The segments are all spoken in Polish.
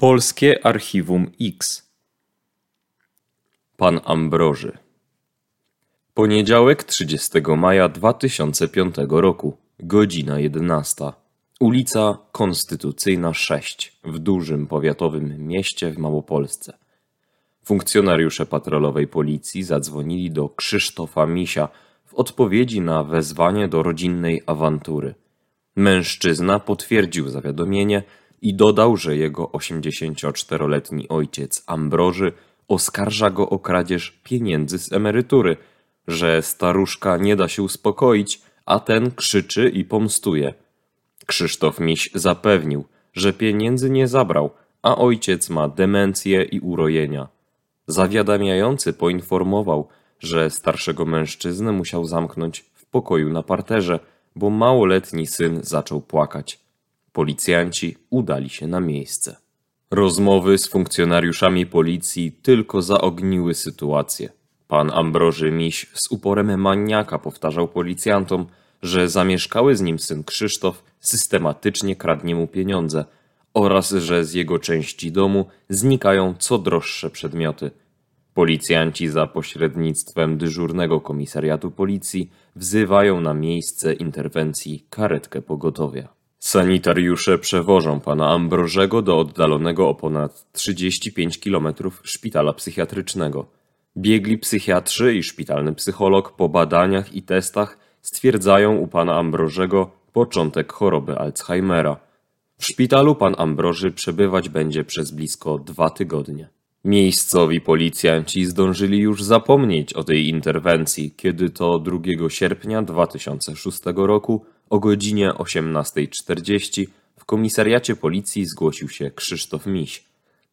Polskie Archiwum X Pan Ambroży Poniedziałek 30 maja 2005 roku, godzina 11. Ulica Konstytucyjna 6 w dużym powiatowym mieście w Małopolsce. Funkcjonariusze patrolowej policji zadzwonili do Krzysztofa Misia w odpowiedzi na wezwanie do rodzinnej awantury. Mężczyzna potwierdził zawiadomienie i dodał, że jego 84-letni ojciec Ambroży oskarża go o kradzież pieniędzy z emerytury, że staruszka nie da się uspokoić, a ten krzyczy i pomstuje. Krzysztof Miś zapewnił, że pieniędzy nie zabrał, a ojciec ma demencję i urojenia. Zawiadamiający poinformował, że starszego mężczyznę musiał zamknąć w pokoju na parterze, bo małoletni syn zaczął płakać. Policjanci udali się na miejsce. Rozmowy z funkcjonariuszami policji tylko zaogniły sytuację. Pan Ambroży Miś z uporem maniaka powtarzał policjantom, że zamieszkały z nim syn Krzysztof systematycznie kradnie mu pieniądze oraz że z jego części domu znikają co droższe przedmioty. Policjanci za pośrednictwem dyżurnego komisariatu policji wzywają na miejsce interwencji karetkę pogotowia. Sanitariusze przewożą pana Ambrożego do oddalonego o ponad 35 km szpitala psychiatrycznego. Biegli psychiatrzy i szpitalny psycholog po badaniach i testach stwierdzają u pana Ambrożego początek choroby Alzheimera. W szpitalu pan Ambroży przebywać będzie przez blisko dwa tygodnie. Miejscowi policjanci zdążyli już zapomnieć o tej interwencji, kiedy to 2 sierpnia 2006 roku o godzinie 18.40 w komisariacie policji zgłosił się Krzysztof Miś.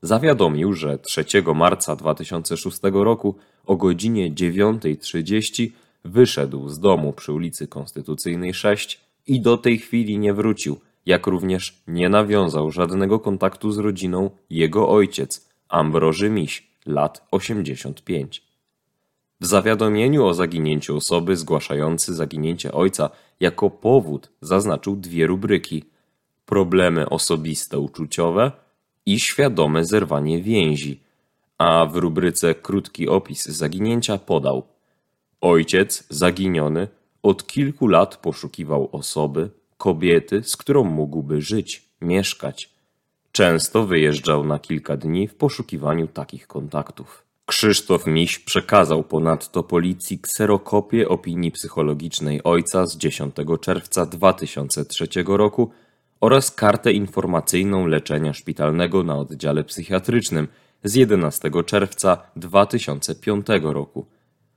Zawiadomił, że 3 marca 2006 roku o godzinie 9.30 wyszedł z domu przy ulicy Konstytucyjnej 6 i do tej chwili nie wrócił, jak również nie nawiązał żadnego kontaktu z rodziną jego ojciec, Ambroży Miś, lat 85. W zawiadomieniu o zaginięciu osoby zgłaszający zaginięcie ojca jako powód zaznaczył dwie rubryki: problemy osobiste uczuciowe i świadome zerwanie więzi, a w rubryce krótki opis zaginięcia podał: Ojciec zaginiony od kilku lat poszukiwał osoby, kobiety, z którą mógłby żyć, mieszkać. Często wyjeżdżał na kilka dni w poszukiwaniu takich kontaktów. Krzysztof Miś przekazał ponadto policji kserokopię opinii psychologicznej ojca z 10 czerwca 2003 roku oraz kartę informacyjną leczenia szpitalnego na oddziale psychiatrycznym z 11 czerwca 2005 roku.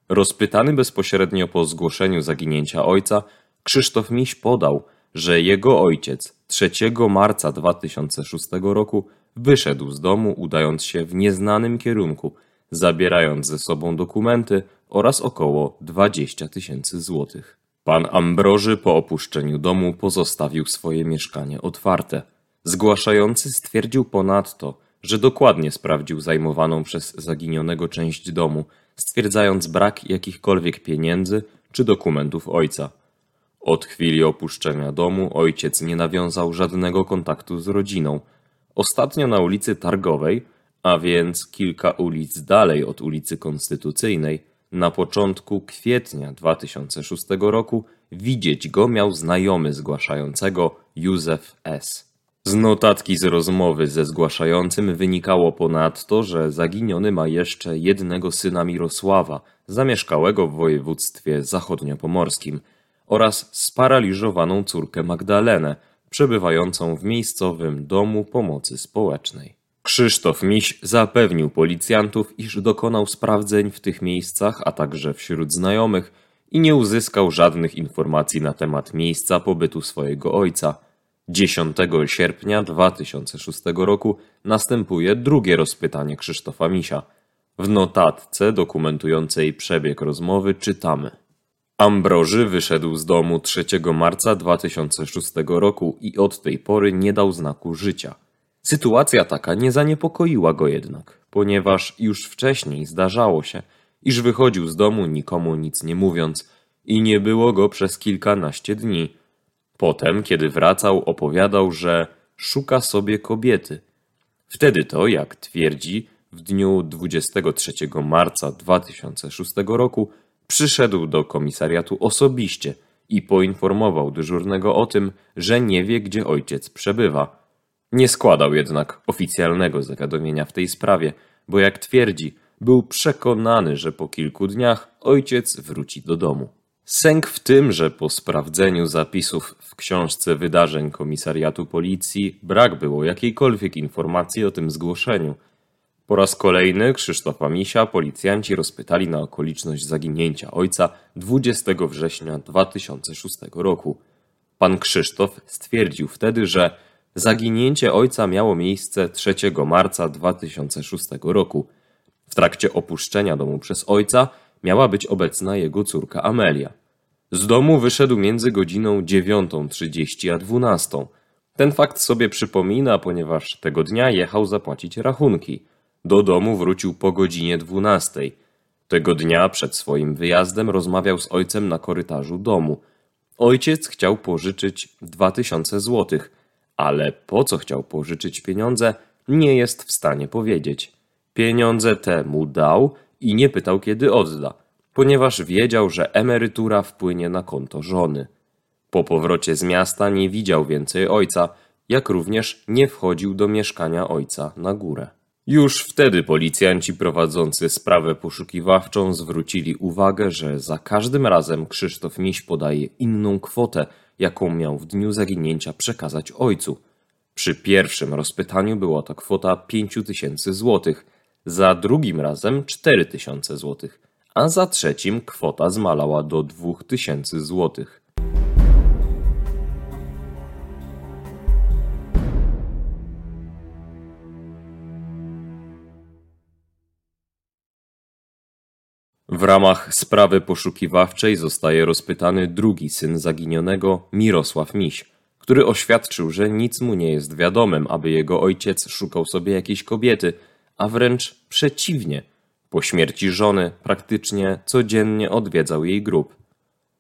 Rozpytany bezpośrednio po zgłoszeniu zaginięcia ojca, Krzysztof Miś podał, że jego ojciec 3 marca 2006 roku wyszedł z domu, udając się w nieznanym kierunku, zabierając ze sobą dokumenty oraz około 20 tysięcy złotych. Pan Ambroży po opuszczeniu domu pozostawił swoje mieszkanie otwarte. Zgłaszający stwierdził ponadto, że dokładnie sprawdził zajmowaną przez zaginionego część domu, stwierdzając brak jakichkolwiek pieniędzy czy dokumentów ojca. Od chwili opuszczenia domu ojciec nie nawiązał żadnego kontaktu z rodziną. Ostatnio na ulicy Targowej, a więc kilka ulic dalej od ulicy Konstytucyjnej, na początku kwietnia 2006 roku widzieć go miał znajomy zgłaszającego Józef S. Z notatki z rozmowy ze zgłaszającym wynikało ponadto, że zaginiony ma jeszcze jednego syna Mirosława, zamieszkałego w województwie zachodniopomorskim – oraz sparaliżowaną córkę Magdalenę, przebywającą w miejscowym domu pomocy społecznej. Krzysztof Miś zapewnił policjantów, iż dokonał sprawdzeń w tych miejscach, a także wśród znajomych i nie uzyskał żadnych informacji na temat miejsca pobytu swojego ojca. 10 sierpnia 2006 roku następuje drugie rozpytanie Krzysztofa Misia. W notatce dokumentującej przebieg rozmowy czytamy. Ambroży wyszedł z domu 3 marca 2006 roku i od tej pory nie dał znaku życia. Sytuacja taka nie zaniepokoiła go jednak, ponieważ już wcześniej zdarzało się, iż wychodził z domu nikomu nic nie mówiąc i nie było go przez kilkanaście dni. Potem, kiedy wracał, opowiadał, że szuka sobie kobiety. Wtedy to, jak twierdzi, w dniu 23 marca 2006 roku przyszedł do komisariatu osobiście i poinformował dyżurnego o tym, że nie wie, gdzie ojciec przebywa. Nie składał jednak oficjalnego zawiadomienia w tej sprawie, bo jak twierdzi, był przekonany, że po kilku dniach ojciec wróci do domu. Sęk w tym, że po sprawdzeniu zapisów w książce wydarzeń komisariatu policji brak było jakiejkolwiek informacji o tym zgłoszeniu. Po raz kolejny Krzysztofa Misia policjanci rozpytali na okoliczność zaginięcia ojca 20 września 2006 roku. Pan Krzysztof stwierdził wtedy, że zaginięcie ojca miało miejsce 3 marca 2006 roku. W trakcie opuszczenia domu przez ojca miała być obecna jego córka Amelia. Z domu wyszedł między godziną 9.30 a 12. Ten fakt sobie przypomina, ponieważ tego dnia jechał zapłacić rachunki. Do domu wrócił po godzinie 12. Tego dnia przed swoim wyjazdem rozmawiał z ojcem na korytarzu domu. Ojciec chciał pożyczyć 2000 złotych, ale po co chciał pożyczyć pieniądze, nie jest w stanie powiedzieć. Pieniądze te mu dał i nie pytał, kiedy odda, ponieważ wiedział, że emerytura wpłynie na konto żony. Po powrocie z miasta nie widział więcej ojca, jak również nie wchodził do mieszkania ojca na górę. Już wtedy policjanci prowadzący sprawę poszukiwawczą zwrócili uwagę, że za każdym razem Krzysztof Miś podaje inną kwotę, jaką miał w dniu zaginięcia przekazać ojcu. Przy pierwszym rozpytaniu była to kwota 5000 złotych, za drugim razem 4000 złotych, a za trzecim kwota zmalała do 2000 złotych. W ramach sprawy poszukiwawczej zostaje rozpytany drugi syn zaginionego, Mirosław Miś, który oświadczył, że nic mu nie jest wiadomym, aby jego ojciec szukał sobie jakiejś kobiety, a wręcz przeciwnie. Po śmierci żony praktycznie codziennie odwiedzał jej grób.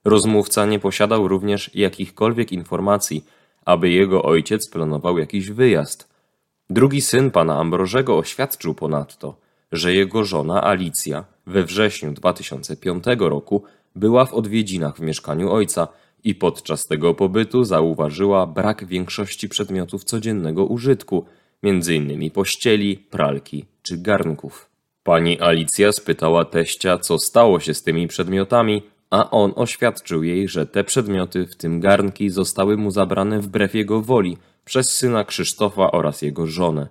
Rozmówca nie posiadał również jakichkolwiek informacji, aby jego ojciec planował jakiś wyjazd. Drugi syn pana Ambrożego oświadczył ponadto, że jego żona Alicja we wrześniu 2005 roku była w odwiedzinach w mieszkaniu ojca i podczas tego pobytu zauważyła brak większości przedmiotów codziennego użytku, m.in. pościeli, pralki czy garnków. Pani Alicja spytała teścia, co stało się z tymi przedmiotami, a on oświadczył jej, że te przedmioty, w tym garnki, zostały mu zabrane wbrew jego woli przez syna Krzysztofa oraz jego żonę.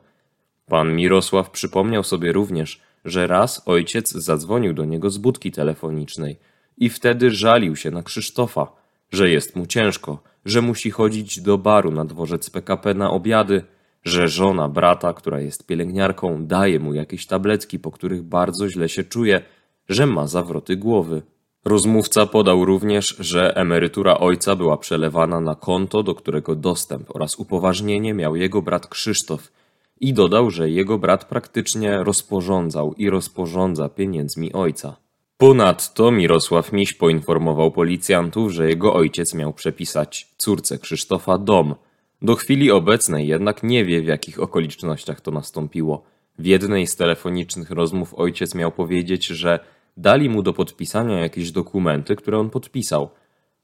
Pan Mirosław przypomniał sobie również, że raz ojciec zadzwonił do niego z budki telefonicznej i wtedy żalił się na Krzysztofa, że jest mu ciężko, że musi chodzić do baru na dworzec PKP na obiady, że żona brata, która jest pielęgniarką, daje mu jakieś tabletki, po których bardzo źle się czuje, że ma zawroty głowy. Rozmówca podał również, że emerytura ojca była przelewana na konto, do którego dostęp oraz upoważnienie miał jego brat Krzysztof i dodał, że jego brat praktycznie rozporządzał i rozporządza pieniędzmi ojca. Ponadto Mirosław Miś poinformował policjantów, że jego ojciec miał przepisać córce Krzysztofa dom. Do chwili obecnej jednak nie wie w jakich okolicznościach to nastąpiło. W jednej z telefonicznych rozmów ojciec miał powiedzieć, że dali mu do podpisania jakieś dokumenty, które on podpisał.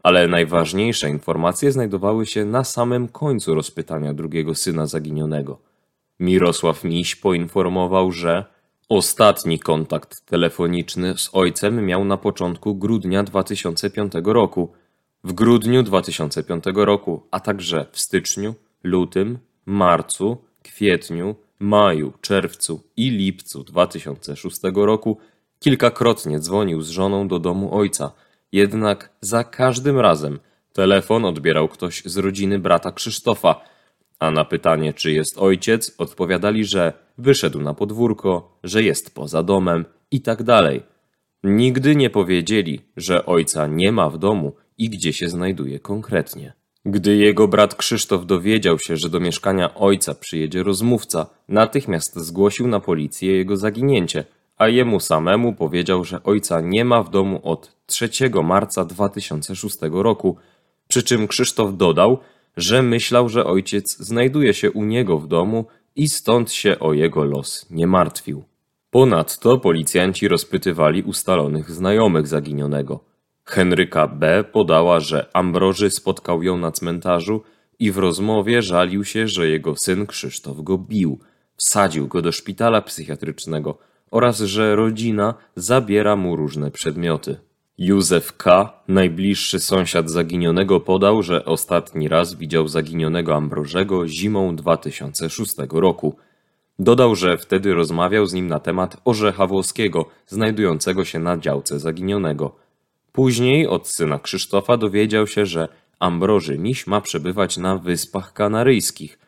Ale najważniejsze informacje znajdowały się na samym końcu rozpytania drugiego syna zaginionego. Mirosław Miś poinformował, że ostatni kontakt telefoniczny z ojcem miał na początku grudnia 2005 roku. W grudniu 2005 roku, a także w styczniu, lutym, marcu, kwietniu, maju, czerwcu i lipcu 2006 roku kilkakrotnie dzwonił z żoną do domu ojca, jednak za każdym razem telefon odbierał ktoś z rodziny brata Krzysztofa, a na pytanie, czy jest ojciec, odpowiadali, że wyszedł na podwórko, że jest poza domem i tak dalej. Nigdy nie powiedzieli, że ojca nie ma w domu i gdzie się znajduje konkretnie. Gdy jego brat Krzysztof dowiedział się, że do mieszkania ojca przyjedzie rozmówca, natychmiast zgłosił na policję jego zaginięcie, a jemu samemu powiedział, że ojca nie ma w domu od 3 marca 2006 roku. Przy czym Krzysztof dodał, że myślał, że ojciec znajduje się u niego w domu i stąd się o jego los nie martwił. Ponadto policjanci rozpytywali ustalonych znajomych zaginionego. Henryka B. podała, że Ambroży spotkał ją na cmentarzu i w rozmowie żalił się, że jego syn Krzysztof go bił, wsadził go do szpitala psychiatrycznego oraz że rodzina zabiera mu różne przedmioty. Józef K., najbliższy sąsiad zaginionego, podał, że ostatni raz widział zaginionego Ambrożego zimą 2006 roku. Dodał, że wtedy rozmawiał z nim na temat orzecha włoskiego, znajdującego się na działce zaginionego. Później od syna Krzysztofa dowiedział się, że Ambroży Miś ma przebywać na Wyspach Kanaryjskich.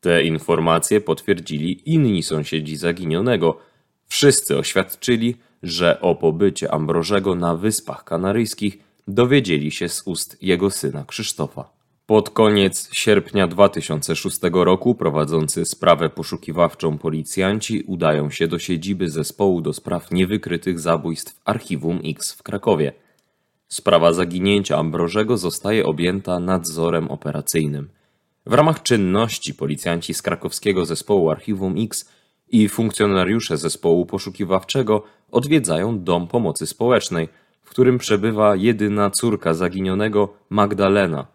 Te informacje potwierdzili inni sąsiedzi zaginionego. Wszyscy oświadczyli, że o pobycie Ambrożego na Wyspach Kanaryjskich dowiedzieli się z ust jego syna Krzysztofa. Pod koniec sierpnia 2006 roku prowadzący sprawę poszukiwawczą policjanci udają się do siedziby zespołu do spraw niewykrytych zabójstw Archiwum X w Krakowie. Sprawa zaginięcia Ambrożego zostaje objęta nadzorem operacyjnym. W ramach czynności policjanci z krakowskiego zespołu Archiwum X i funkcjonariusze zespołu poszukiwawczego odwiedzają dom pomocy społecznej, w którym przebywa jedyna córka zaginionego Magdalena.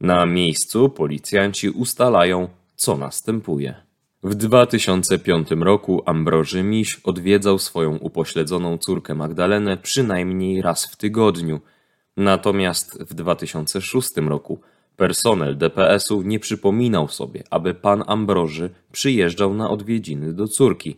Na miejscu policjanci ustalają, co następuje. W 2005 roku Ambroży Miś odwiedzał swoją upośledzoną córkę Magdalenę przynajmniej raz w tygodniu. Natomiast w 2006 roku personel DPS-u nie przypominał sobie, aby pan Ambroży przyjeżdżał na odwiedziny do córki.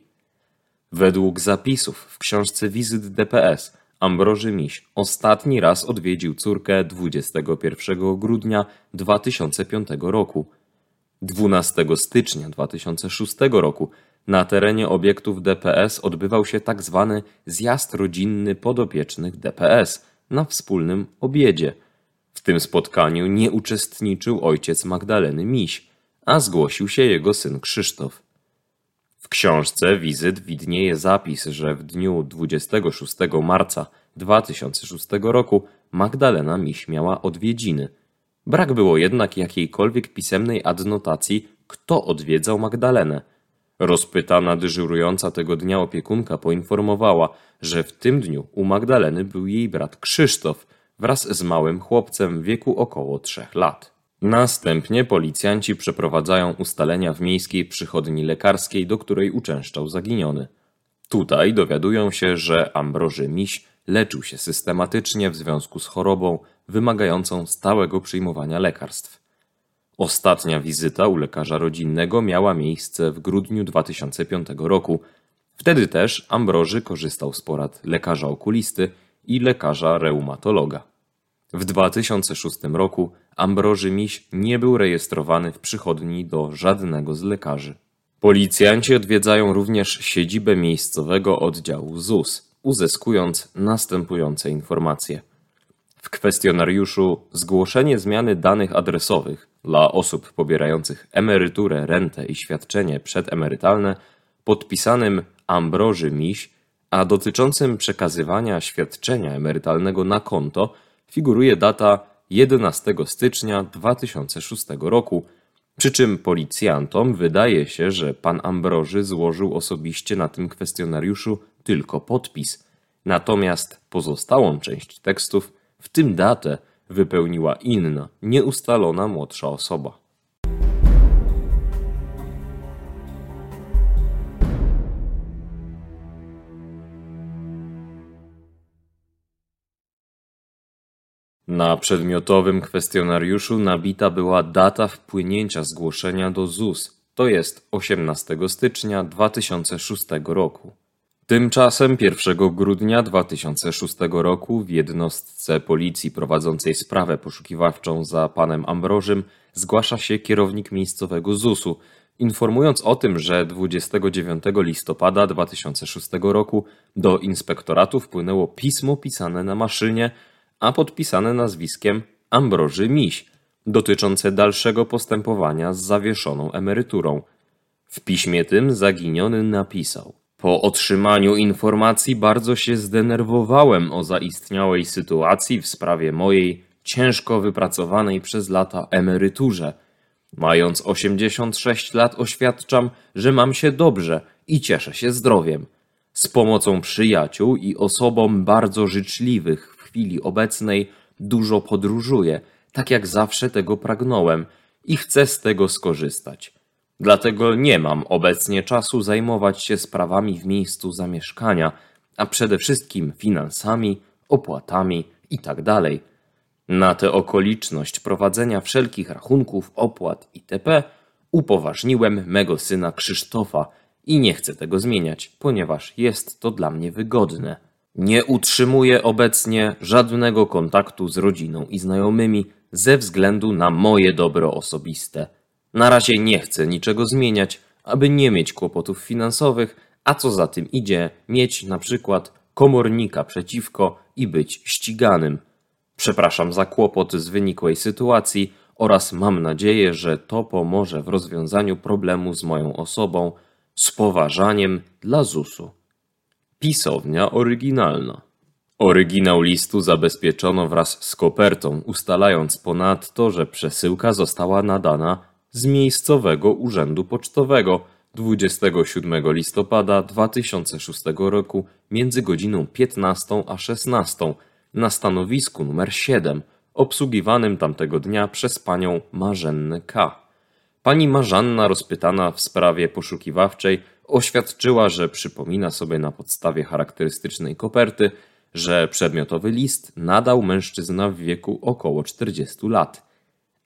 Według zapisów w książce wizyt DPS Ambroży Miś ostatni raz odwiedził córkę 21 grudnia 2005 roku. 12 stycznia 2006 roku na terenie obiektów DPS odbywał się tak zwany zjazd rodzinny podopiecznych DPS na wspólnym obiedzie. W tym spotkaniu nie uczestniczył ojciec Magdaleny Miś, a zgłosił się jego syn Krzysztof. W książce wizyt widnieje zapis, że w dniu 26 marca 2006 roku Magdalena Miś miała odwiedziny. Brak było jednak jakiejkolwiek pisemnej adnotacji, kto odwiedzał Magdalenę. Rozpytana dyżurująca tego dnia opiekunka poinformowała, że w tym dniu u Magdaleny był jej brat Krzysztof wraz z małym chłopcem w wieku około trzech lat. Następnie policjanci przeprowadzają ustalenia w miejskiej przychodni lekarskiej, do której uczęszczał zaginiony. Tutaj dowiadują się, że Ambroży Miś leczył się systematycznie w związku z chorobą wymagającą stałego przyjmowania lekarstw. Ostatnia wizyta u lekarza rodzinnego miała miejsce w grudniu 2005 roku. Wtedy też Ambroży korzystał z porad lekarza okulisty i lekarza reumatologa. W 2006 roku Ambroży Miś nie był rejestrowany w przychodni do żadnego z lekarzy. Policjanci odwiedzają również siedzibę miejscowego oddziału ZUS, uzyskując następujące informacje. W kwestionariuszu zgłoszenie zmiany danych adresowych dla osób pobierających emeryturę, rentę i świadczenie przedemerytalne podpisanym Ambroży Miś, a dotyczącym przekazywania świadczenia emerytalnego na konto figuruje data 11 stycznia 2006 roku, przy czym policjantom wydaje się, że pan Ambroży złożył osobiście na tym kwestionariuszu tylko podpis, natomiast pozostałą część tekstów, w tym datę, wypełniła inna, nieustalona młodsza osoba. Na przedmiotowym kwestionariuszu nabita była data wpłynięcia zgłoszenia do ZUS, to jest 18 stycznia 2006 roku. Tymczasem 1 grudnia 2006 roku w jednostce policji prowadzącej sprawę poszukiwawczą za panem Ambrożym zgłasza się kierownik miejscowego ZUS-u, informując o tym, że 29 listopada 2006 roku do inspektoratu wpłynęło pismo pisane na maszynie a podpisane nazwiskiem Ambroży Miś, dotyczące dalszego postępowania z zawieszoną emeryturą. W piśmie tym zaginiony napisał: Po otrzymaniu informacji bardzo się zdenerwowałem o zaistniałej sytuacji w sprawie mojej ciężko wypracowanej przez lata emeryturze. Mając 86 lat oświadczam, że mam się dobrze i cieszę się zdrowiem. Z pomocą przyjaciół i osobom bardzo życzliwych chwili obecnej dużo podróżuję, tak jak zawsze tego pragnąłem i chcę z tego skorzystać. Dlatego nie mam obecnie czasu zajmować się sprawami w miejscu zamieszkania, a przede wszystkim finansami, opłatami itd. Na tę okoliczność prowadzenia wszelkich rachunków, opłat itp. upoważniłem mego syna Krzysztofa i nie chcę tego zmieniać, ponieważ jest to dla mnie wygodne. Nie utrzymuję obecnie żadnego kontaktu z rodziną i znajomymi ze względu na moje dobro osobiste. Na razie nie chcę niczego zmieniać, aby nie mieć kłopotów finansowych, a co za tym idzie, mieć na przykład komornika przeciwko i być ściganym. Przepraszam za kłopot z wynikłej sytuacji oraz mam nadzieję, że to pomoże w rozwiązaniu problemu z moją osobą z poważaniem dla ZUS-u. Pisownia oryginalna. Oryginał listu zabezpieczono wraz z kopertą, ustalając ponadto, że przesyłka została nadana z miejscowego urzędu pocztowego 27 listopada 2006 roku między godziną 15 a 16 na stanowisku numer 7, obsługiwanym tamtego dnia przez panią Marzennę K. Pani Marzanna, rozpytana w sprawie poszukiwawczej, oświadczyła, że przypomina sobie na podstawie charakterystycznej koperty, że przedmiotowy list nadał mężczyzna w wieku około 40 lat.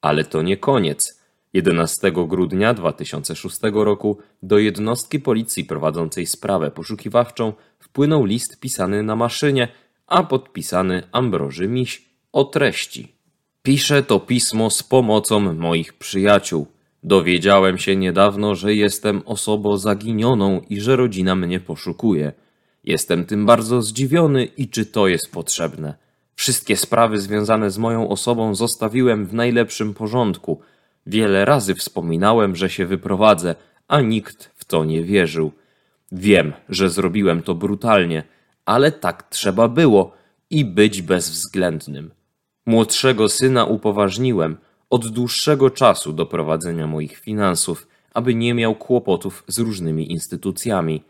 Ale to nie koniec. 11 grudnia 2006 roku do jednostki policji prowadzącej sprawę poszukiwawczą wpłynął list pisany na maszynie, a podpisany Ambroży Miś o treści. Piszę to pismo z pomocą moich przyjaciół. Dowiedziałem się niedawno, że jestem osobą zaginioną i że rodzina mnie poszukuje. Jestem tym bardzo zdziwiony i czy to jest potrzebne. Wszystkie sprawy związane z moją osobą zostawiłem w najlepszym porządku. Wiele razy wspominałem, że się wyprowadzę, a nikt w to nie wierzył. Wiem, że zrobiłem to brutalnie, ale tak trzeba było i być bezwzględnym. Młodszego syna upoważniłem od dłuższego czasu do prowadzenia moich finansów, aby nie miał kłopotów z różnymi instytucjami.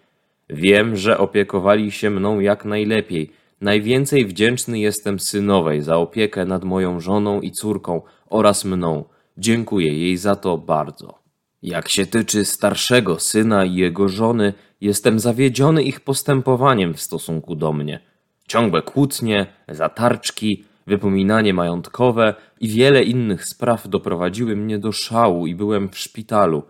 Wiem, że opiekowali się mną jak najlepiej. Najwięcej wdzięczny jestem synowej za opiekę nad moją żoną i córką oraz mną. Dziękuję jej za to bardzo. Jak się tyczy starszego syna i jego żony, jestem zawiedziony ich postępowaniem w stosunku do mnie. Ciągłe kłótnie, zatarczki, wypominanie majątkowe i wiele innych spraw doprowadziły mnie do szału i byłem w szpitalu.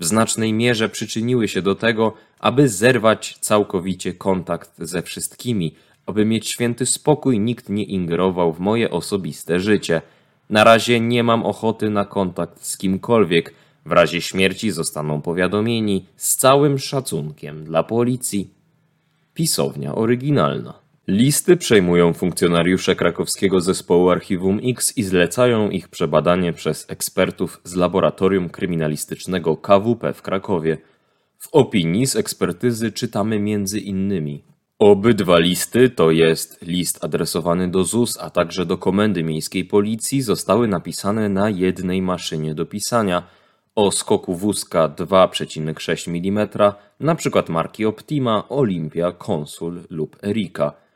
W znacznej mierze przyczyniły się do tego, aby zerwać całkowicie kontakt ze wszystkimi, aby mieć święty spokój, nikt nie ingerował w moje osobiste życie. Na razie nie mam ochoty na kontakt z kimkolwiek. W razie śmierci zostaną powiadomieni z całym szacunkiem dla policji. Pisownia oryginalna. Listy przejmują funkcjonariusze krakowskiego zespołu Archiwum X i zlecają ich przebadanie przez ekspertów z Laboratorium Kryminalistycznego KWP w Krakowie. W opinii z ekspertyzy czytamy między innymi Obydwa listy, to jest list adresowany do ZUS, a także do Komendy Miejskiej Policji, zostały napisane na jednej maszynie do pisania o skoku wózka 2,6 mm, np. marki Optima, Olympia, Consul lub Erika.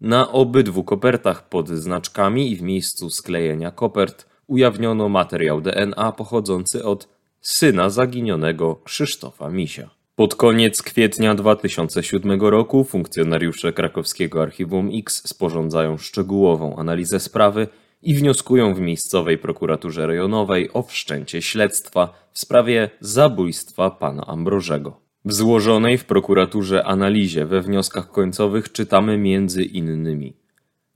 Na obydwu kopertach pod znaczkami i w miejscu sklejenia kopert ujawniono materiał DNA pochodzący od syna zaginionego Krzysztofa Misia. Pod koniec kwietnia 2007 roku funkcjonariusze krakowskiego Archiwum X sporządzają szczegółową analizę sprawy i wnioskują w miejscowej prokuraturze rejonowej o wszczęcie śledztwa w sprawie zabójstwa pana Ambrożego. W złożonej w prokuraturze analizie we wnioskach końcowych czytamy między innymi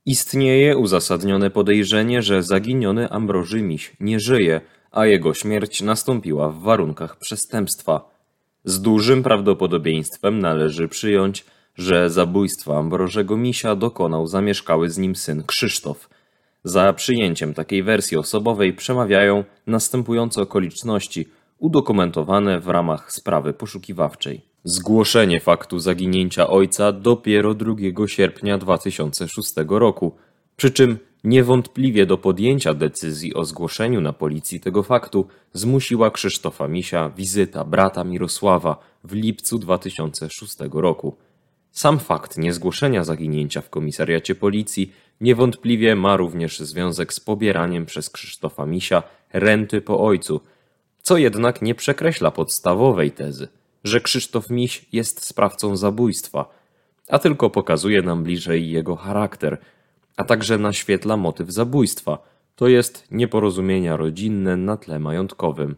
Istnieje uzasadnione podejrzenie, że zaginiony Ambroży Miś nie żyje, a jego śmierć nastąpiła w warunkach przestępstwa. Z dużym prawdopodobieństwem należy przyjąć, że zabójstwa Ambrożego Misia dokonał zamieszkały z nim syn Krzysztof. Za przyjęciem takiej wersji osobowej przemawiają następujące okoliczności – udokumentowane w ramach sprawy poszukiwawczej. Zgłoszenie faktu zaginięcia ojca dopiero 2 sierpnia 2006 roku, przy czym Niewątpliwie do podjęcia decyzji o zgłoszeniu na policji tego faktu zmusiła Krzysztofa Misia wizyta brata Mirosława w lipcu 2006 roku. Sam fakt niezgłoszenia zaginięcia w komisariacie policji niewątpliwie ma również związek z pobieraniem przez Krzysztofa Misia renty po ojcu, co jednak nie przekreśla podstawowej tezy, że Krzysztof Miś jest sprawcą zabójstwa, a tylko pokazuje nam bliżej jego charakter, a także naświetla motyw zabójstwa, to jest nieporozumienia rodzinne na tle majątkowym.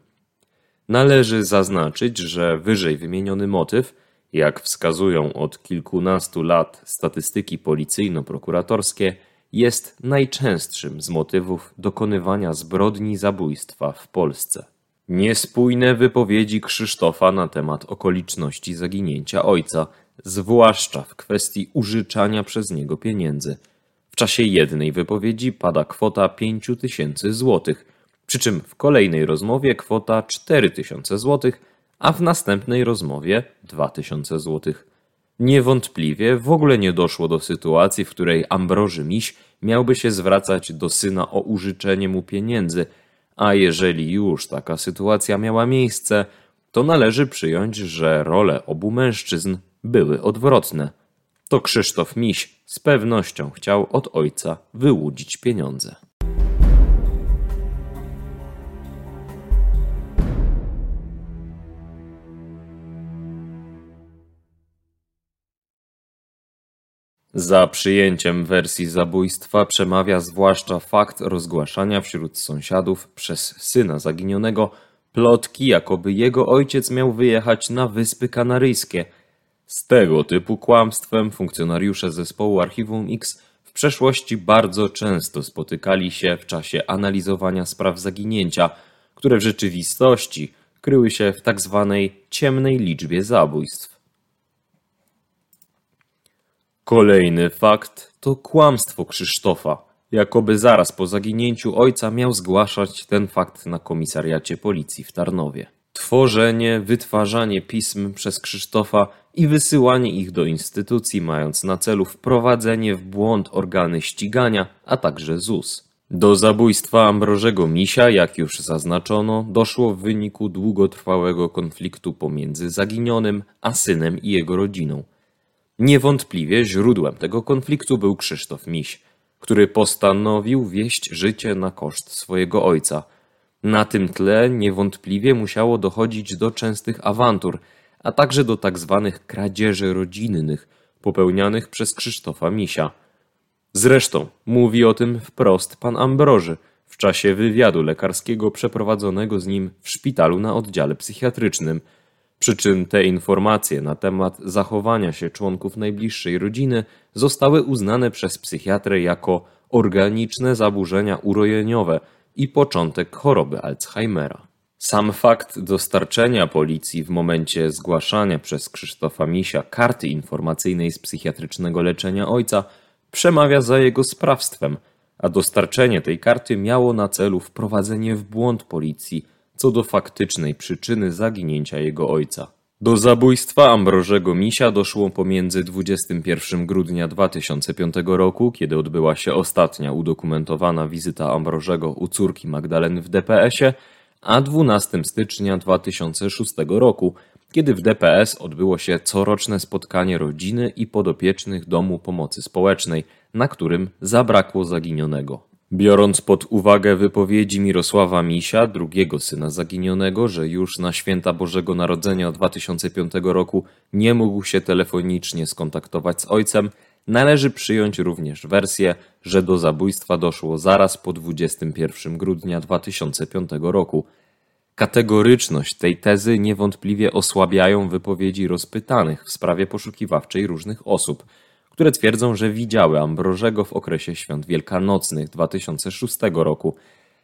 Należy zaznaczyć, że wyżej wymieniony motyw, jak wskazują od kilkunastu lat statystyki policyjno-prokuratorskie, jest najczęstszym z motywów dokonywania zbrodni zabójstwa w Polsce. Niespójne wypowiedzi Krzysztofa na temat okoliczności zaginięcia ojca, zwłaszcza w kwestii użyczania przez niego pieniędzy. W czasie jednej wypowiedzi pada kwota 5 tysięcy złotych, przy czym w kolejnej rozmowie kwota 4 tysiące złotych, a w następnej rozmowie 2 tysiące złotych. Niewątpliwie w ogóle nie doszło do sytuacji, w której Ambroży Miś miałby się zwracać do syna o użyczenie mu pieniędzy, a jeżeli już taka sytuacja miała miejsce, to należy przyjąć, że role obu mężczyzn były odwrotne. To Krzysztof Miś z pewnością chciał od ojca wyłudzić pieniądze. Za przyjęciem wersji zabójstwa przemawia zwłaszcza fakt rozgłaszania wśród sąsiadów przez syna zaginionego plotki, jakoby jego ojciec miał wyjechać na Wyspy Kanaryjskie. Z tego typu kłamstwem funkcjonariusze zespołu Archiwum X w przeszłości bardzo często spotykali się w czasie analizowania spraw zaginięcia, które w rzeczywistości kryły się w tak zwanej ciemnej liczbie zabójstw. Kolejny fakt to kłamstwo Krzysztofa, jakoby zaraz po zaginięciu ojca miał zgłaszać ten fakt na komisariacie policji w Tarnowie. Tworzenie, wytwarzanie pism przez Krzysztofa i wysyłanie ich do instytucji mając na celu wprowadzenie w błąd organy ścigania, a także ZUS. Do zabójstwa Ambrożego Misia, jak już zaznaczono, doszło w wyniku długotrwałego konfliktu pomiędzy zaginionym a synem i jego rodziną – Niewątpliwie źródłem tego konfliktu był Krzysztof Miś, który postanowił wieść życie na koszt swojego ojca. Na tym tle niewątpliwie musiało dochodzić do częstych awantur, a także do tak zwanych kradzieży rodzinnych popełnianych przez Krzysztofa Misia. Zresztą mówi o tym wprost pan Ambroży w czasie wywiadu lekarskiego przeprowadzonego z nim w szpitalu na oddziale psychiatrycznym – przy czym te informacje na temat zachowania się członków najbliższej rodziny zostały uznane przez psychiatrę jako organiczne zaburzenia urojeniowe i początek choroby Alzheimera. Sam fakt dostarczenia policji w momencie zgłaszania przez Krzysztofa Misia karty informacyjnej z psychiatrycznego leczenia ojca przemawia za jego sprawstwem, a dostarczenie tej karty miało na celu wprowadzenie w błąd policji co do faktycznej przyczyny zaginięcia jego ojca. Do zabójstwa Ambrożego Misia doszło pomiędzy 21 grudnia 2005 roku, kiedy odbyła się ostatnia udokumentowana wizyta Ambrożego u córki Magdaleny w DPS-ie, a 12 stycznia 2006 roku, kiedy w DPS odbyło się coroczne spotkanie rodziny i podopiecznych Domu Pomocy Społecznej, na którym zabrakło zaginionego. Biorąc pod uwagę wypowiedzi Mirosława Misia, drugiego syna zaginionego, że już na święta Bożego Narodzenia 2005 roku nie mógł się telefonicznie skontaktować z ojcem, należy przyjąć również wersję, że do zabójstwa doszło zaraz po 21 grudnia 2005 roku. Kategoryczność tej tezy niewątpliwie osłabiają wypowiedzi rozpytanych w sprawie poszukiwawczej różnych osób – które twierdzą, że widziały Ambrożego w okresie świąt wielkanocnych 2006 roku,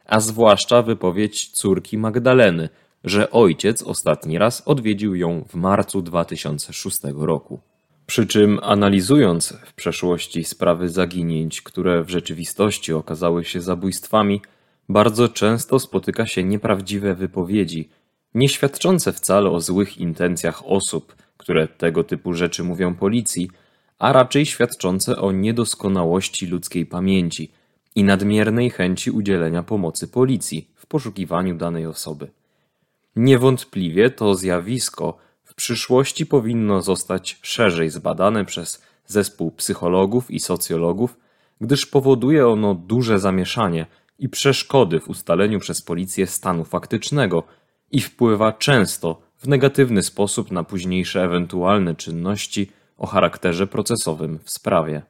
a zwłaszcza wypowiedź córki Magdaleny, że ojciec ostatni raz odwiedził ją w marcu 2006 roku. Przy czym analizując w przeszłości sprawy zaginięć, które w rzeczywistości okazały się zabójstwami, bardzo często spotyka się nieprawdziwe wypowiedzi, nie świadczące wcale o złych intencjach osób, które tego typu rzeczy mówią policji, a raczej świadczące o niedoskonałości ludzkiej pamięci, i nadmiernej chęci udzielenia pomocy policji w poszukiwaniu danej osoby. Niewątpliwie to zjawisko w przyszłości powinno zostać szerzej zbadane przez zespół psychologów i socjologów, gdyż powoduje ono duże zamieszanie i przeszkody w ustaleniu przez policję stanu faktycznego i wpływa często w negatywny sposób na późniejsze ewentualne czynności o charakterze procesowym w sprawie.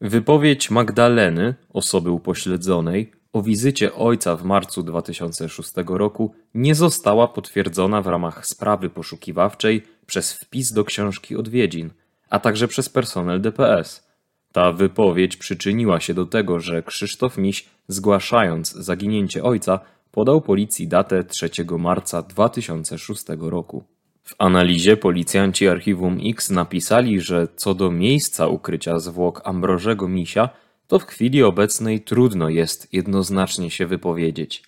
Wypowiedź Magdaleny, osoby upośledzonej, o wizycie ojca w marcu 2006 roku nie została potwierdzona w ramach sprawy poszukiwawczej przez wpis do książki odwiedzin, a także przez personel DPS. Ta wypowiedź przyczyniła się do tego, że Krzysztof Miś, zgłaszając zaginięcie ojca, podał policji datę 3 marca 2006 roku. W analizie policjanci Archiwum X napisali, że co do miejsca ukrycia zwłok Ambrożego Misia, to w chwili obecnej trudno jest jednoznacznie się wypowiedzieć.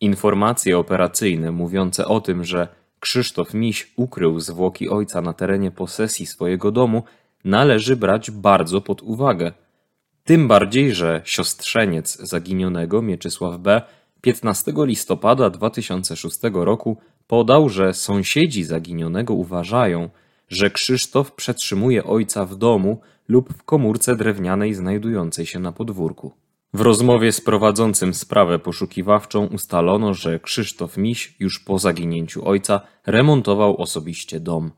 Informacje operacyjne mówiące o tym, że Krzysztof Miś ukrył zwłoki ojca na terenie posesji swojego domu, należy brać bardzo pod uwagę. Tym bardziej, że siostrzeniec zaginionego Mieczysław B. 15 listopada 2006 roku podał, że sąsiedzi zaginionego uważają, że Krzysztof przetrzymuje ojca w domu lub w komórce drewnianej znajdującej się na podwórku. W rozmowie z prowadzącym sprawę poszukiwawczą ustalono, że Krzysztof Miś już po zaginięciu ojca remontował osobiście dom.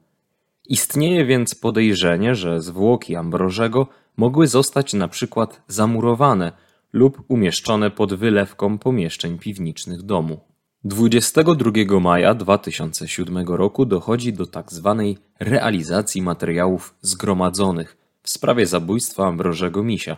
Istnieje więc podejrzenie, że zwłoki Ambrożego mogły zostać na przykład zamurowane lub umieszczone pod wylewką pomieszczeń piwniczych domu. 22 maja 2007 roku dochodzi do. Tak realizacji materiałów zgromadzonych w sprawie zabójstwa Ambrożego Misia.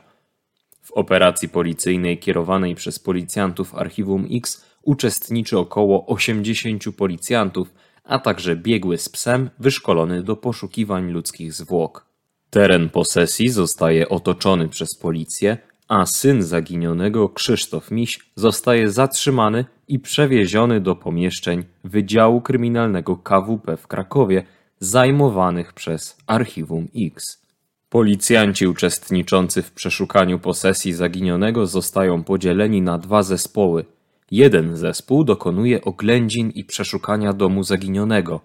W operacji policyjnej kierowanej przez policjantów Archiwum X uczestniczy około 80 policjantów, a także biegły z psem wyszkolony do poszukiwań ludzkich zwłok. Teren posesji zostaje otoczony przez policję, a syn zaginionego Krzysztof Miś zostaje zatrzymany i przewieziony do pomieszczeń Wydziału Kryminalnego KWP w Krakowie zajmowanych przez Archiwum X. Policjanci uczestniczący w przeszukaniu posesji zaginionego zostają podzieleni na dwa zespoły. Jeden zespół dokonuje oględzin i przeszukania domu zaginionego,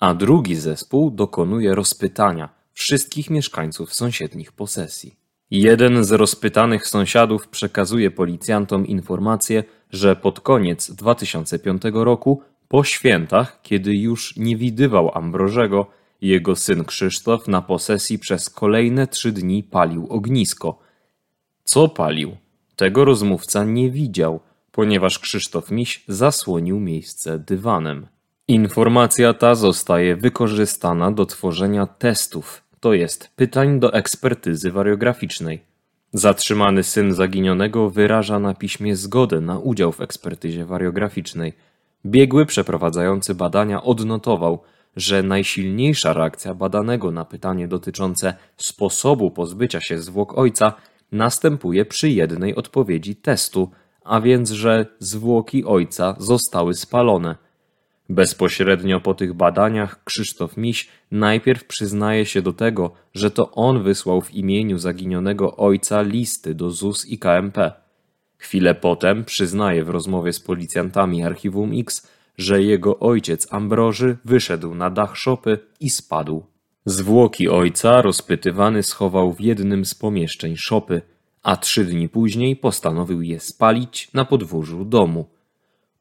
a drugi zespół dokonuje rozpytania wszystkich mieszkańców sąsiednich posesji. Jeden z rozpytanych sąsiadów przekazuje policjantom informację, że pod koniec 2005 roku, po świętach, kiedy już nie widywał Ambrożego, jego syn Krzysztof na posesji przez kolejne trzy dni palił ognisko. Co palił? Tego rozmówca nie widział, ponieważ Krzysztof Miś zasłonił miejsce dywanem. Informacja ta zostaje wykorzystana do tworzenia testów to jest pytań do ekspertyzy wariograficznej. Zatrzymany syn zaginionego wyraża na piśmie zgodę na udział w ekspertyzie wariograficznej. Biegły przeprowadzający badania odnotował, że najsilniejsza reakcja badanego na pytanie dotyczące sposobu pozbycia się zwłok ojca następuje przy jednej odpowiedzi testu, a więc że zwłoki ojca zostały spalone. Bezpośrednio po tych badaniach Krzysztof Miś najpierw przyznaje się do tego, że to on wysłał w imieniu zaginionego ojca listy do ZUS i KMP. Chwilę potem przyznaje w rozmowie z policjantami Archiwum X, że jego ojciec Ambroży wyszedł na dach szopy i spadł. Zwłoki ojca rozpytywany schował w jednym z pomieszczeń szopy, a trzy dni później postanowił je spalić na podwórzu domu.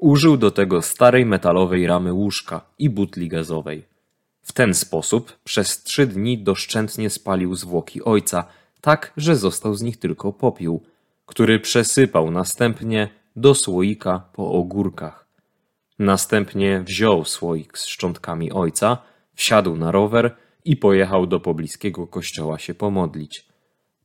Użył do tego starej metalowej ramy łóżka i butli gazowej. W ten sposób przez trzy dni doszczętnie spalił zwłoki ojca, tak że został z nich tylko popiół, który przesypał następnie do słoika po ogórkach. Następnie wziął słoik z szczątkami ojca, wsiadł na rower i pojechał do pobliskiego kościoła się pomodlić.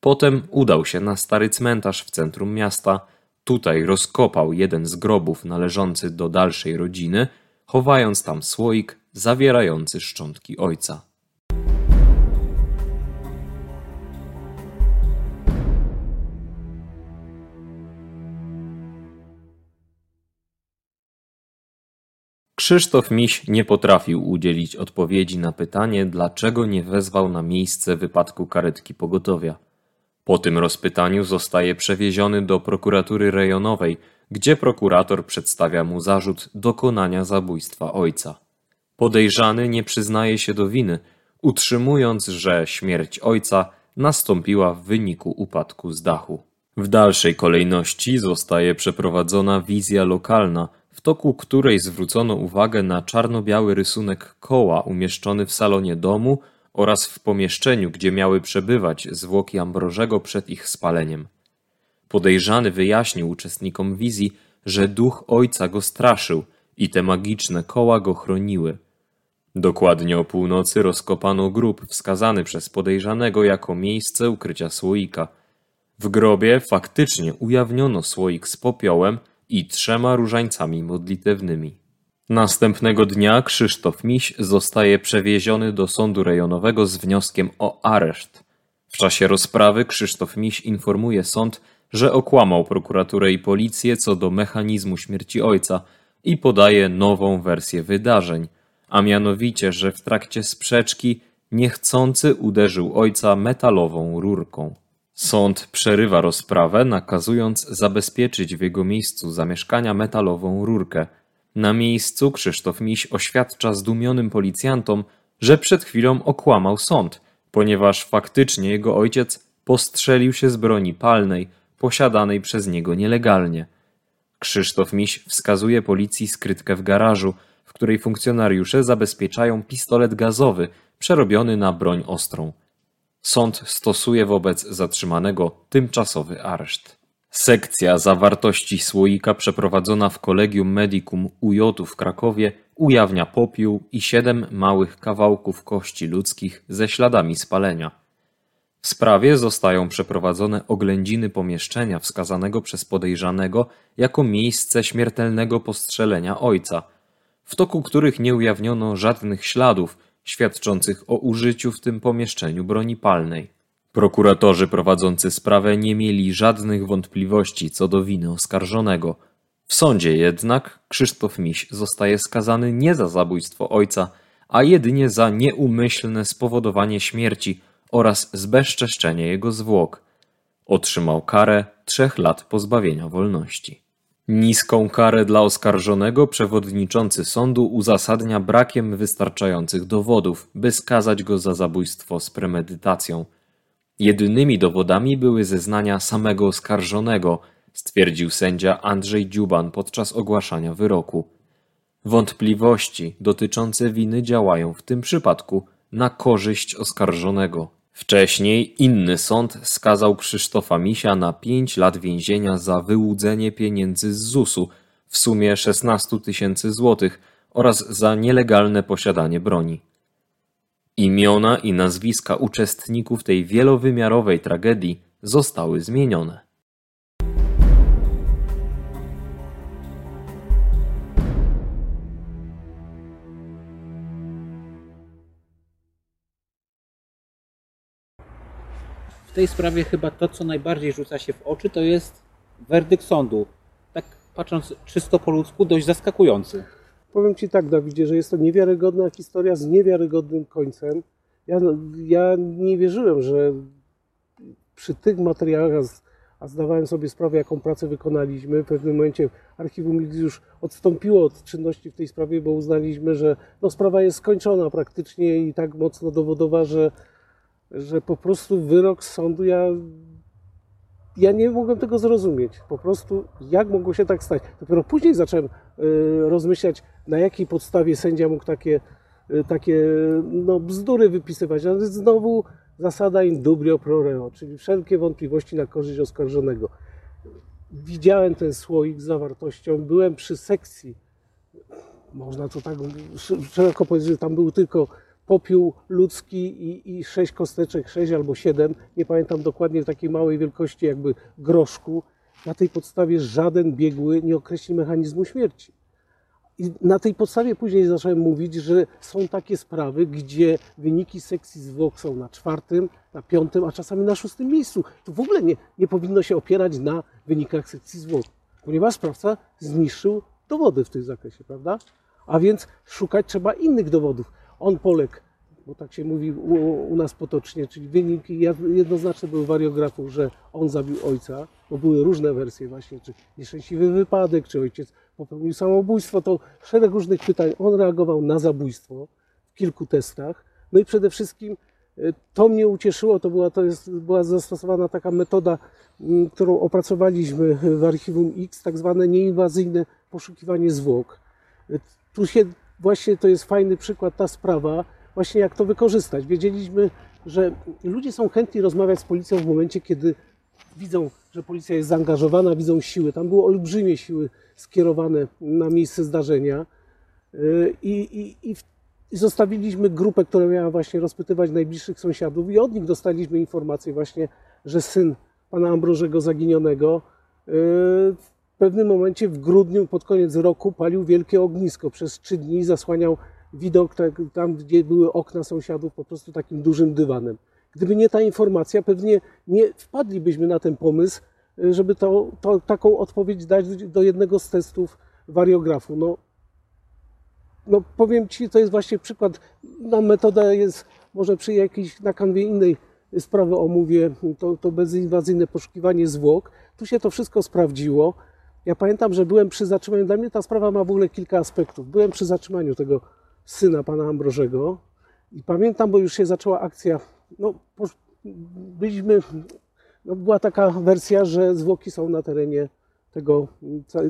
Potem udał się na stary cmentarz w centrum miasta, Tutaj rozkopał jeden z grobów należący do dalszej rodziny, chowając tam słoik zawierający szczątki ojca. Krzysztof Miś nie potrafił udzielić odpowiedzi na pytanie, dlaczego nie wezwał na miejsce wypadku karetki pogotowia. Po tym rozpytaniu zostaje przewieziony do prokuratury rejonowej, gdzie prokurator przedstawia mu zarzut dokonania zabójstwa ojca. Podejrzany nie przyznaje się do winy, utrzymując, że śmierć ojca nastąpiła w wyniku upadku z dachu. W dalszej kolejności zostaje przeprowadzona wizja lokalna, w toku której zwrócono uwagę na czarno-biały rysunek koła umieszczony w salonie domu oraz w pomieszczeniu, gdzie miały przebywać zwłoki Ambrożego przed ich spaleniem. Podejrzany wyjaśnił uczestnikom wizji, że duch ojca go straszył i te magiczne koła go chroniły. Dokładnie o północy rozkopano grób wskazany przez podejrzanego jako miejsce ukrycia słoika. W grobie faktycznie ujawniono słoik z popiołem i trzema różańcami modlitewnymi. Następnego dnia Krzysztof Miś zostaje przewieziony do sądu rejonowego z wnioskiem o areszt. W czasie rozprawy Krzysztof Miś informuje sąd, że okłamał prokuraturę i policję co do mechanizmu śmierci ojca i podaje nową wersję wydarzeń, a mianowicie, że w trakcie sprzeczki niechcący uderzył ojca metalową rurką. Sąd przerywa rozprawę, nakazując zabezpieczyć w jego miejscu zamieszkania metalową rurkę. Na miejscu Krzysztof Miś oświadcza zdumionym policjantom, że przed chwilą okłamał sąd, ponieważ faktycznie jego ojciec postrzelił się z broni palnej, posiadanej przez niego nielegalnie. Krzysztof Miś wskazuje policji skrytkę w garażu, w której funkcjonariusze zabezpieczają pistolet gazowy przerobiony na broń ostrą. Sąd stosuje wobec zatrzymanego tymczasowy areszt. Sekcja zawartości słoika przeprowadzona w Kolegium Medicum UJ w Krakowie ujawnia popiół i siedem małych kawałków kości ludzkich ze śladami spalenia. W sprawie zostają przeprowadzone oględziny pomieszczenia wskazanego przez podejrzanego jako miejsce śmiertelnego postrzelenia ojca, w toku których nie ujawniono żadnych śladów świadczących o użyciu w tym pomieszczeniu broni palnej. Prokuratorzy prowadzący sprawę nie mieli żadnych wątpliwości co do winy oskarżonego. W sądzie jednak Krzysztof Miś zostaje skazany nie za zabójstwo ojca, a jedynie za nieumyślne spowodowanie śmierci oraz zbezczeszczenie jego zwłok. Otrzymał karę trzech lat pozbawienia wolności. Niską karę dla oskarżonego przewodniczący sądu uzasadnia brakiem wystarczających dowodów, by skazać go za zabójstwo z premedytacją. Jedynymi dowodami były zeznania samego oskarżonego, stwierdził sędzia Andrzej Dziuban podczas ogłaszania wyroku. Wątpliwości dotyczące winy działają w tym przypadku na korzyść oskarżonego. Wcześniej inny sąd skazał Krzysztofa Misia na 5 lat więzienia za wyłudzenie pieniędzy z ZUS-u w sumie 16 tysięcy złotych oraz za nielegalne posiadanie broni. Imiona i nazwiska uczestników tej wielowymiarowej tragedii zostały zmienione. w tej sprawie chyba to, co najbardziej rzuca się w oczy, to jest werdykt sądu. Tak patrząc czysto po ludzku, dość zaskakujący. Powiem Ci tak, Dawidzie, że jest to niewiarygodna historia z niewiarygodnym końcem. Ja, ja nie wierzyłem, że przy tych materiałach, a zdawałem sobie sprawę, jaką pracę wykonaliśmy, w pewnym momencie archiwum X już odstąpiło od czynności w tej sprawie, bo uznaliśmy, że no, sprawa jest skończona praktycznie i tak mocno dowodowa, że, że po prostu wyrok sądu ja ja nie mogłem tego zrozumieć. Po prostu, jak mogło się tak stać. Dopiero później zacząłem y, rozmyślać, na jakiej podstawie sędzia mógł takie, y, takie no, bzdury wypisywać. Ale znowu zasada in dubio pro reo, czyli wszelkie wątpliwości na korzyść oskarżonego. Widziałem ten słoik z zawartością, byłem przy sekcji. Można to tak sz- szeroko powiedzieć, że tam był tylko popiół ludzki i, i sześć kosteczek, sześć albo siedem, nie pamiętam dokładnie, takiej małej wielkości jakby groszku. Na tej podstawie żaden biegły nie określi mechanizmu śmierci. I na tej podstawie później zacząłem mówić, że są takie sprawy, gdzie wyniki sekcji zwłok są na czwartym, na piątym, a czasami na szóstym miejscu. To w ogóle nie, nie powinno się opierać na wynikach sekcji zwłok, ponieważ sprawca zniszczył dowody w tym zakresie, prawda? A więc szukać trzeba innych dowodów. On poległ bo tak się mówi u, u nas potocznie, czyli wyniki jednoznaczne były wariografów, że on zabił ojca, bo były różne wersje właśnie, czy nieszczęśliwy wypadek, czy ojciec popełnił samobójstwo, to szereg różnych pytań. On reagował na zabójstwo w kilku testach. No i przede wszystkim e, to mnie ucieszyło, to była, to jest, była zastosowana taka metoda, m, którą opracowaliśmy w Archiwum X, tak zwane nieinwazyjne poszukiwanie zwłok. E, Tu się właśnie to jest fajny przykład, ta sprawa, właśnie jak to wykorzystać. Wiedzieliśmy, że ludzie są chętni rozmawiać z policją w momencie, kiedy widzą, że policja jest zaangażowana, widzą siły. Tam były olbrzymie siły skierowane na miejsce zdarzenia. Yy, I, i, i, i zostawiliśmy grupę, która miała właśnie rozpytywać najbliższych sąsiadów i od nich dostaliśmy informację właśnie, że syn pana Ambrożego zaginionego yy, w pewnym momencie w grudniu, pod koniec roku palił wielkie ognisko. Przez trzy dni zasłaniał widok tak, tam, gdzie były okna sąsiadów, po prostu takim dużym dywanem. Gdyby nie ta informacja, pewnie nie wpadlibyśmy na ten pomysł, y, żeby to, to, taką odpowiedź dać do- jednego z testów wariografu. No, no powiem Ci, to jest właśnie przykład, no metoda jest, może przy jakiejś, na kanwie innej sprawy omówię, to, to bezinwazyjne poszukiwanie zwłok. Tu się to wszystko sprawdziło. Ja pamiętam, że byłem przy zatrzymaniu, dla mnie ta sprawa ma w ogóle kilka aspektów. Byłem przy zatrzymaniu tego syna pana Ambrożego i pamiętam, bo już się zaczęła akcja, no byliśmy, no była taka wersja, że zwłoki są na terenie tego,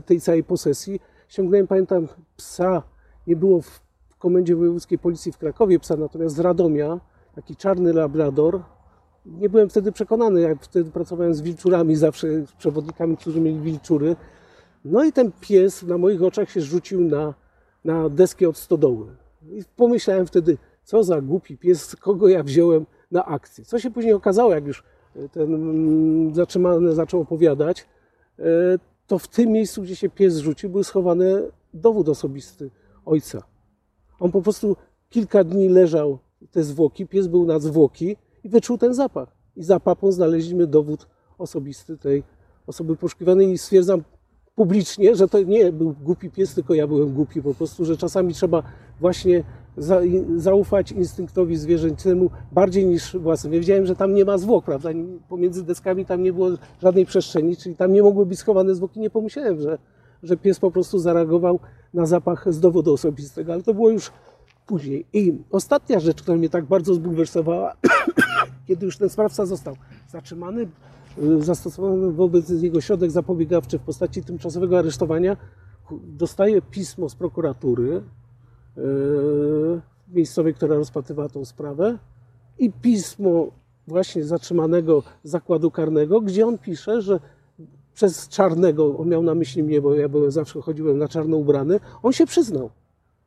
tej całej posesji. Ściągnąłem, pamiętam, psa, nie było w Komendzie Wojewódzkiej Policji w Krakowie psa, natomiast z Radomia, taki czarny labrador. Nie byłem wtedy przekonany, jak wtedy pracowałem z wilczurami, zawsze z przewodnikami, którzy mieli wilczury. No i ten pies na moich oczach się rzucił na, na deskę od stodoły. I pomyślałem wtedy, co za głupi pies, kogo ja wziąłem na akcję. Co się później okazało, jak już ten mm, zatrzymany zaczął opowiadać, e, to w tym miejscu, gdzie się pies rzucił, był schowany dowód osobisty ojca. On po prostu kilka dni leżał, te zwłoki, pies był na zwłoki i wyczuł ten zapach. I za papą znaleźliśmy dowód osobisty tej osoby poszukiwanej i stwierdzam publicznie, że to nie był głupi pies, tylko ja byłem głupi po prostu, że czasami trzeba właśnie za, zaufać instynktowi zwierzęcemu bardziej niż własnym. Ja wiedziałem, że tam nie ma zwłok, prawda? Pomiędzy deskami tam nie było żadnej przestrzeni, czyli tam nie mogły być schowane zwłoki. Nie pomyślałem, że, że pies po prostu zareagował na zapach z dowodu osobistego, ale to było już później. I ostatnia rzecz, która mnie tak bardzo zbulwersowała, kiedy już ten sprawca został zatrzymany, zastosowano wobec niego środek zapobiegawczy w postaci tymczasowego aresztowania, dostaje pismo z prokuratury yy, miejscowej, która rozpatrywała tą sprawę i pismo właśnie zatrzymanego zakładu karnego, gdzie on pisze, że przez czarnego, on miał na myśli mnie, bo ja byłem, zawsze chodziłem na czarno ubrany, on się przyznał.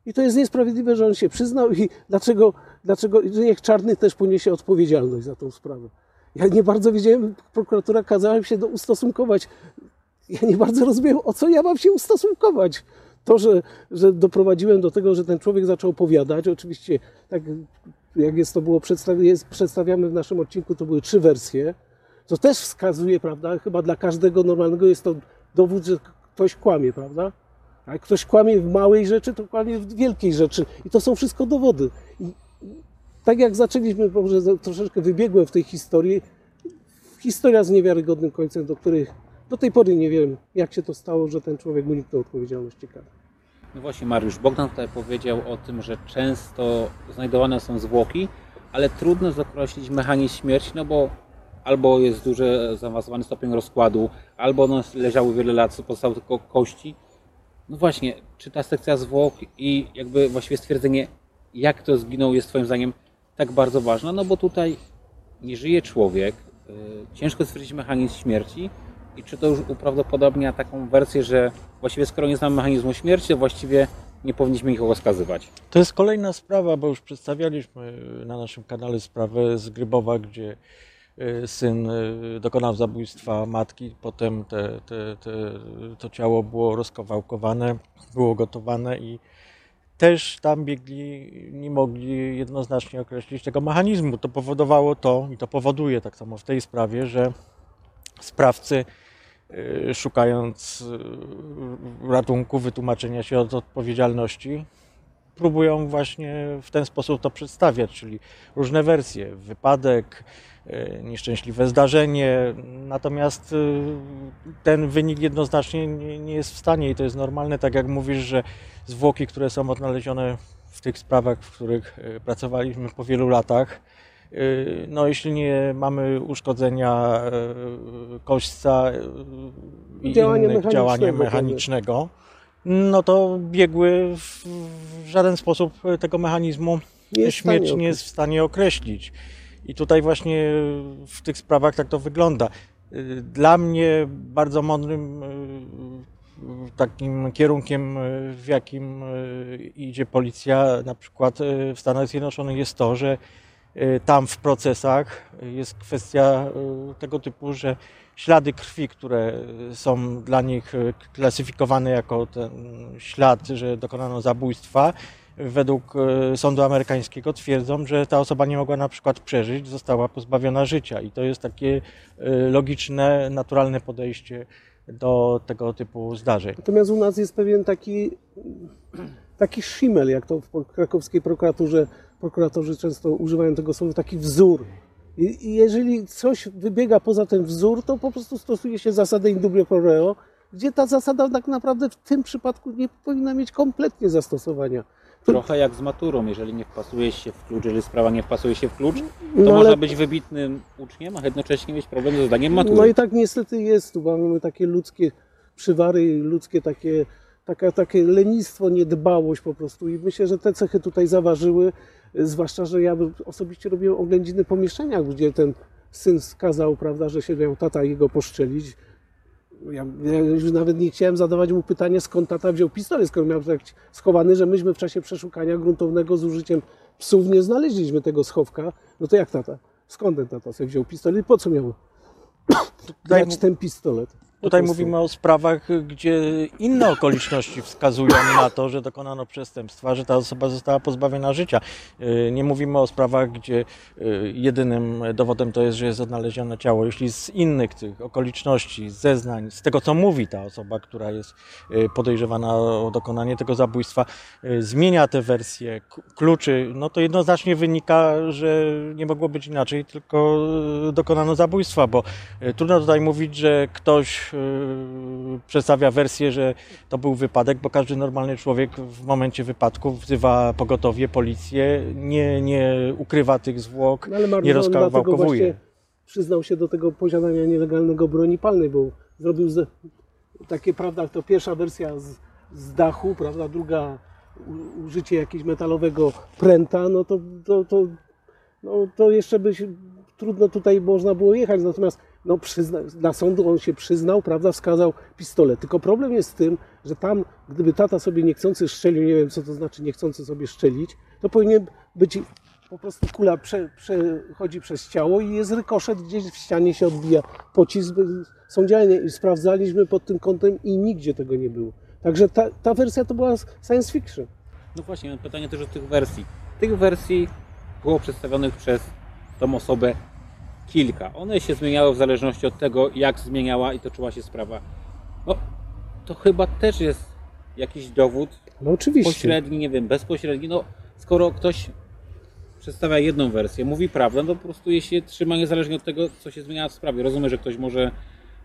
I to jest niesprawiedliwe, że on się przyznał i dlaczego, dlaczego niech czarny też poniesie odpowiedzialność za tą sprawę. Ja nie bardzo wiedziałem, prokuratura kazała mi się do, ustosunkować. Ja nie bardzo rozumiem, o co ja mam się ustosunkować. To, że, że doprowadziłem do tego, że ten człowiek zaczął opowiadać, oczywiście tak jak jest to było jest przedstawiamy w naszym odcinku, to były trzy wersje. To też wskazuje, prawda, chyba dla każdego normalnego jest to dowód, że ktoś kłamie, prawda? A jak ktoś kłamie w małej rzeczy, to kłamie w wielkiej rzeczy. I to są wszystko dowody. I tak jak zaczęliśmy, może troszeczkę wybiegłem w tej historii, historia z niewiarygodnym końcem, do której do tej pory nie wiem, jak się to stało, że ten człowiek uniknął odpowiedzialności karnej. No właśnie, Mariusz Bogdan tutaj powiedział o tym, że często znajdowane są zwłoki, ale trudno zakreślić mechanizm śmierci, no bo albo jest duży, zaawansowany stopień rozkładu, albo one leżały wiele lat, pozostały tylko kości. No właśnie, czy ta sekcja zwłok i jakby właściwie stwierdzenie, jak to zginął, jest Twoim zdaniem tak bardzo ważne? No bo tutaj nie żyje człowiek, yy, ciężko stwierdzić mechanizm śmierci i czy to już uprawdopodobnia taką wersję, że właściwie skoro nie znamy mechanizmu śmierci, to właściwie nie powinniśmy nikogo skazywać. To jest kolejna sprawa, bo już przedstawialiśmy na naszym kanale sprawę z Grybowa, gdzie y, syn y, dokonał zabójstwa matki, potem te, te, te, to ciało było rozkawałkowane, było gotowane i też tam biegli nie mogli jednoznacznie określić tego mechanizmu. To powodowało to i to powoduje tak samo w tej sprawie, że sprawcy y, szukając y, ratunku, wytłumaczenia się od odpowiedzialności, próbują właśnie w ten sposób to przedstawiać, czyli różne wersje, wypadek, nieszczęśliwe zdarzenie, natomiast e, ten wynik jednoznacznie nie, jest w stanie i to jest normalne, tak jak mówisz, że zwłoki, które są odnalezione w tych sprawach, w których e, pracowaliśmy po wielu latach, e, no jeśli nie mamy uszkodzenia e, kośćca e, i Działanie innych mechanicznego działania pewnie. mechanicznego, no to biegły w, żaden sposób tego mechanizmu Nie nie jest w stanie określić. I tutaj właśnie w tych sprawach tak to wygląda. Y, Dla mnie bardzo mądrym y, takim kierunkiem, y, w jakim idzie policja, na przykład w Stanach Zjednoczonych, jest to, że tam w procesach jest kwestia tego typu, że ślady krwi, które są dla nich klasyfikowane jako ten ślad, że dokonano zabójstwa, według y, sądu amerykańskiego twierdzą, że ta osoba nie mogła na przykład przeżyć, została pozbawiona życia. I to jest takie y, logiczne, naturalne podejście do tego typu zdarzeń. Natomiast u nas jest pewien taki, taki szimel, jak to w krakowskiej prokuraturze, prokuratorzy często używają tego słowa, taki wzór. I jeżeli coś wybiega poza ten wzór, to po prostu stosuje się zasadę in dubio pro reo, gdzie ta zasada tak naprawdę w tym przypadku nie powinna mieć kompletnie zastosowania. Trochę jak z maturą, jeżeli nie wpasuje się w klucz, jeżeli sprawa nie wpasuje się w klucz, to No, można ale- być wybitnym uczniem, a jednocześnie mieć problem ze zdaniem matury. No i tak niestety jest, tu mamy takie ludzkie przywary, ludzkie takie, taka, takie lenistwo, niedbałość po prostu i myślę, że te cechy tutaj zaważyły, zwłaszcza, że ja osobiście robiłem oględziny po mieszkaniach, gdzie ten syn skazał, prawda, że się miał tata jego poszczelić. Ja, ja już nawet nie chciałem zadawać mu pytania, skąd tata wziął pistolet, skoro miał tak schowany, że myśmy w czasie przeszukania gruntownego z użyciem psów nie znaleźliśmy tego schowka. No to jak tata? Skąd ten tata sobie wziął pistolet? Po co miał dać ten pistolet? Tutaj mówimy o sprawach, gdzie inne okoliczności wskazują na to, że dokonano przestępstwa, że ta osoba została pozbawiona życia. Yy, Nie mówimy o sprawach, gdzie yy, jedynym dowodem to jest, że jest odnalezione ciało. Jeśli z innych tych okoliczności, zeznań, z tego co mówi ta osoba, która jest yy, podejrzewana o dokonanie tego zabójstwa, zmienia te wersje kluczy, no to jednoznacznie wynika, że nie mogło być inaczej, tylko dokonano zabójstwa, bo trudno tutaj mówić, że ktoś przedstawia wersję, że to był wypadek, bo każdy normalny człowiek w momencie wypadku wzywa pogotowie, policję, nie, nie ukrywa tych zwłok, No nie rozkawałkowuje. przyznał się do tego posiadania nielegalnego broni palnej, bo zrobił z, takie, prawda, to pierwsza wersja z, z dachu, prawda, druga u, użycie jakiegoś metalowego pręta, no to, to, to, no to jeszcze by się, trudno tutaj można było jechać, natomiast no przyzna, na sądu on się przyznał, prawda, wskazał pistolet. Tylko problem jest z tym, że tam, gdyby tata sobie niechcący strzelił, nie wiem co to znaczy niechcący sobie strzelić, to powinien być po prostu kula prze, przechodzi przez ciało i jest rykoszet, gdzieś w ścianie się odbija pocisk. Są działania i sprawdzaliśmy pod tym kątem i nigdzie tego nie było. Także ta, ta wersja to była science fiction. No właśnie, mam pytanie też o tych wersji. Tych wersji było przedstawionych przez tą osobę kilka. One się zmieniały w zależności od tego, jak zmieniała i toczyła się sprawa. No, to chyba też jest jakiś dowód No oczywiście. pośredni, nie wiem, bezpośredni. No, skoro ktoś przedstawia jedną wersję, mówi prawdę, no to po prostu jej się trzyma niezależnie od tego, co się zmienia w sprawie. Rozumiem, że ktoś może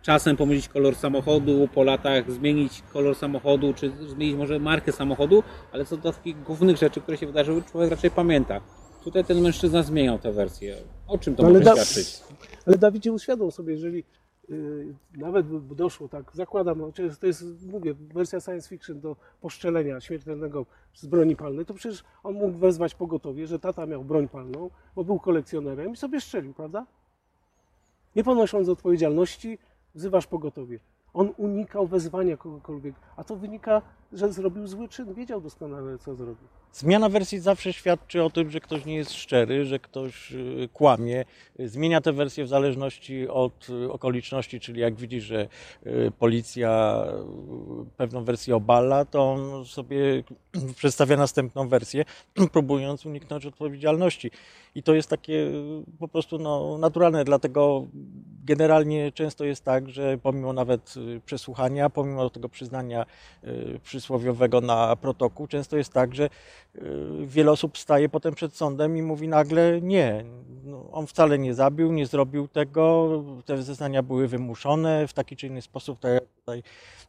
czasem pomylić kolor samochodu, po latach zmienić kolor samochodu, czy zmienić może markę samochodu, ale co do takich głównych rzeczy, które się wydarzyły, człowiek raczej pamięta. Tutaj ten mężczyzna zmieniał tę wersję. O czym to No ale, może da, świadczyć? ale Dawidzie uświadom sobie, jeżeli y, nawet by doszło, tak zakładam, no, to jest, mówię, wersja science fiction do poszczelenia śmiertelnego z broni palnej, to przecież on mógł wezwać pogotowie, że tata miał broń palną, bo był kolekcjonerem i sobie strzelił, prawda? Nie ponosząc odpowiedzialności, wzywasz pogotowie. On unikał wezwania kogokolwiek, a to wynika, że zrobił zły czyn, wiedział doskonale, co zrobił. Zmiana wersji zawsze świadczy o tym, że ktoś nie jest szczery, że ktoś y, kłamie. Zmienia te wersje w zależności od y, okoliczności, czyli jak widzi, że y, policja pewną wersję obala, to on sobie przedstawia następną wersję, próbując uniknąć odpowiedzialności. I to jest takie po prostu no, naturalne, dlatego generalnie często jest tak, że pomimo nawet przesłuchania, pomimo tego przyznania y, przysłowiowego na protokół, często jest tak, że y, wiele osób staje potem przed sądem i mówi nagle nie, no, on wcale nie zabił, nie zrobił tego, te zeznania były wymuszone w taki czy inny sposób, tak jak tutaj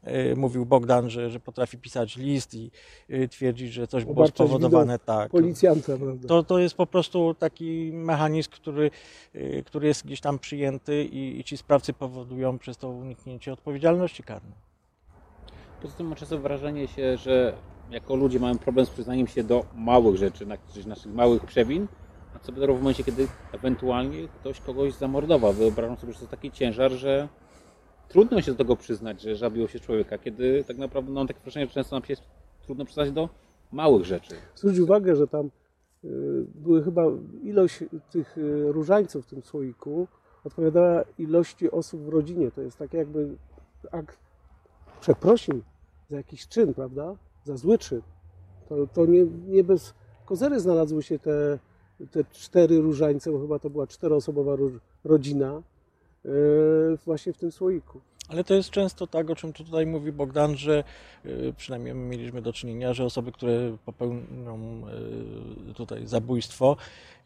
y, mówił Bogdan, że, że potrafi pisać list i y, twierdzić, że coś było spowodowane tak. Policjanta, prawda? To, to jest po prostu taki mechanizm, który, który jest gdzieś tam przyjęty i, i ci sprawcy powodują przez to uniknięcie odpowiedzialności karnej. Poza tym mam często wrażenie się, że jako ludzie mamy problem z przyznaniem się do małych rzeczy, na- czy naszych małych przewin, a co dopiero w momencie, kiedy ewentualnie ktoś kogoś zamordował. Wyobrażam sobie, że to taki ciężar, że trudno się do tego przyznać, że zabiło się człowieka, kiedy tak naprawdę no, mam takie wrażenie, że często nam się jest trudno przyznać do małych rzeczy. Zwróć uwagę, że tam y, były chyba ilość tych y, różańców w tym słoiku odpowiadała ilości osób w rodzinie. To jest tak jakby akt przeprosin za jakiś czyn, prawda? Za zły czyn. To, to nie, nie bez kozery znalazły się te, te cztery różańce, bo chyba to była czteroosobowa ro- rodzina y, właśnie w tym słoiku. Ale to jest często tak, o czym tu tutaj mówi Bogdan, że y, przynajmniej my mieliśmy do czynienia, że osoby, które popełnią y, tutaj zabójstwo,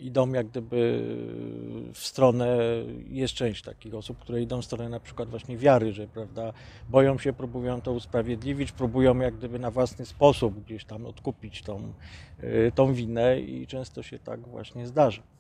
idą jak gdyby w stronę, jest część takich osób, które idą w stronę na przykład właśnie wiary, że prawda, boją się, próbują to usprawiedliwić, próbują jak gdyby na własny sposób gdzieś tam odkupić tą, y, tą winę i często się tak właśnie zdarza.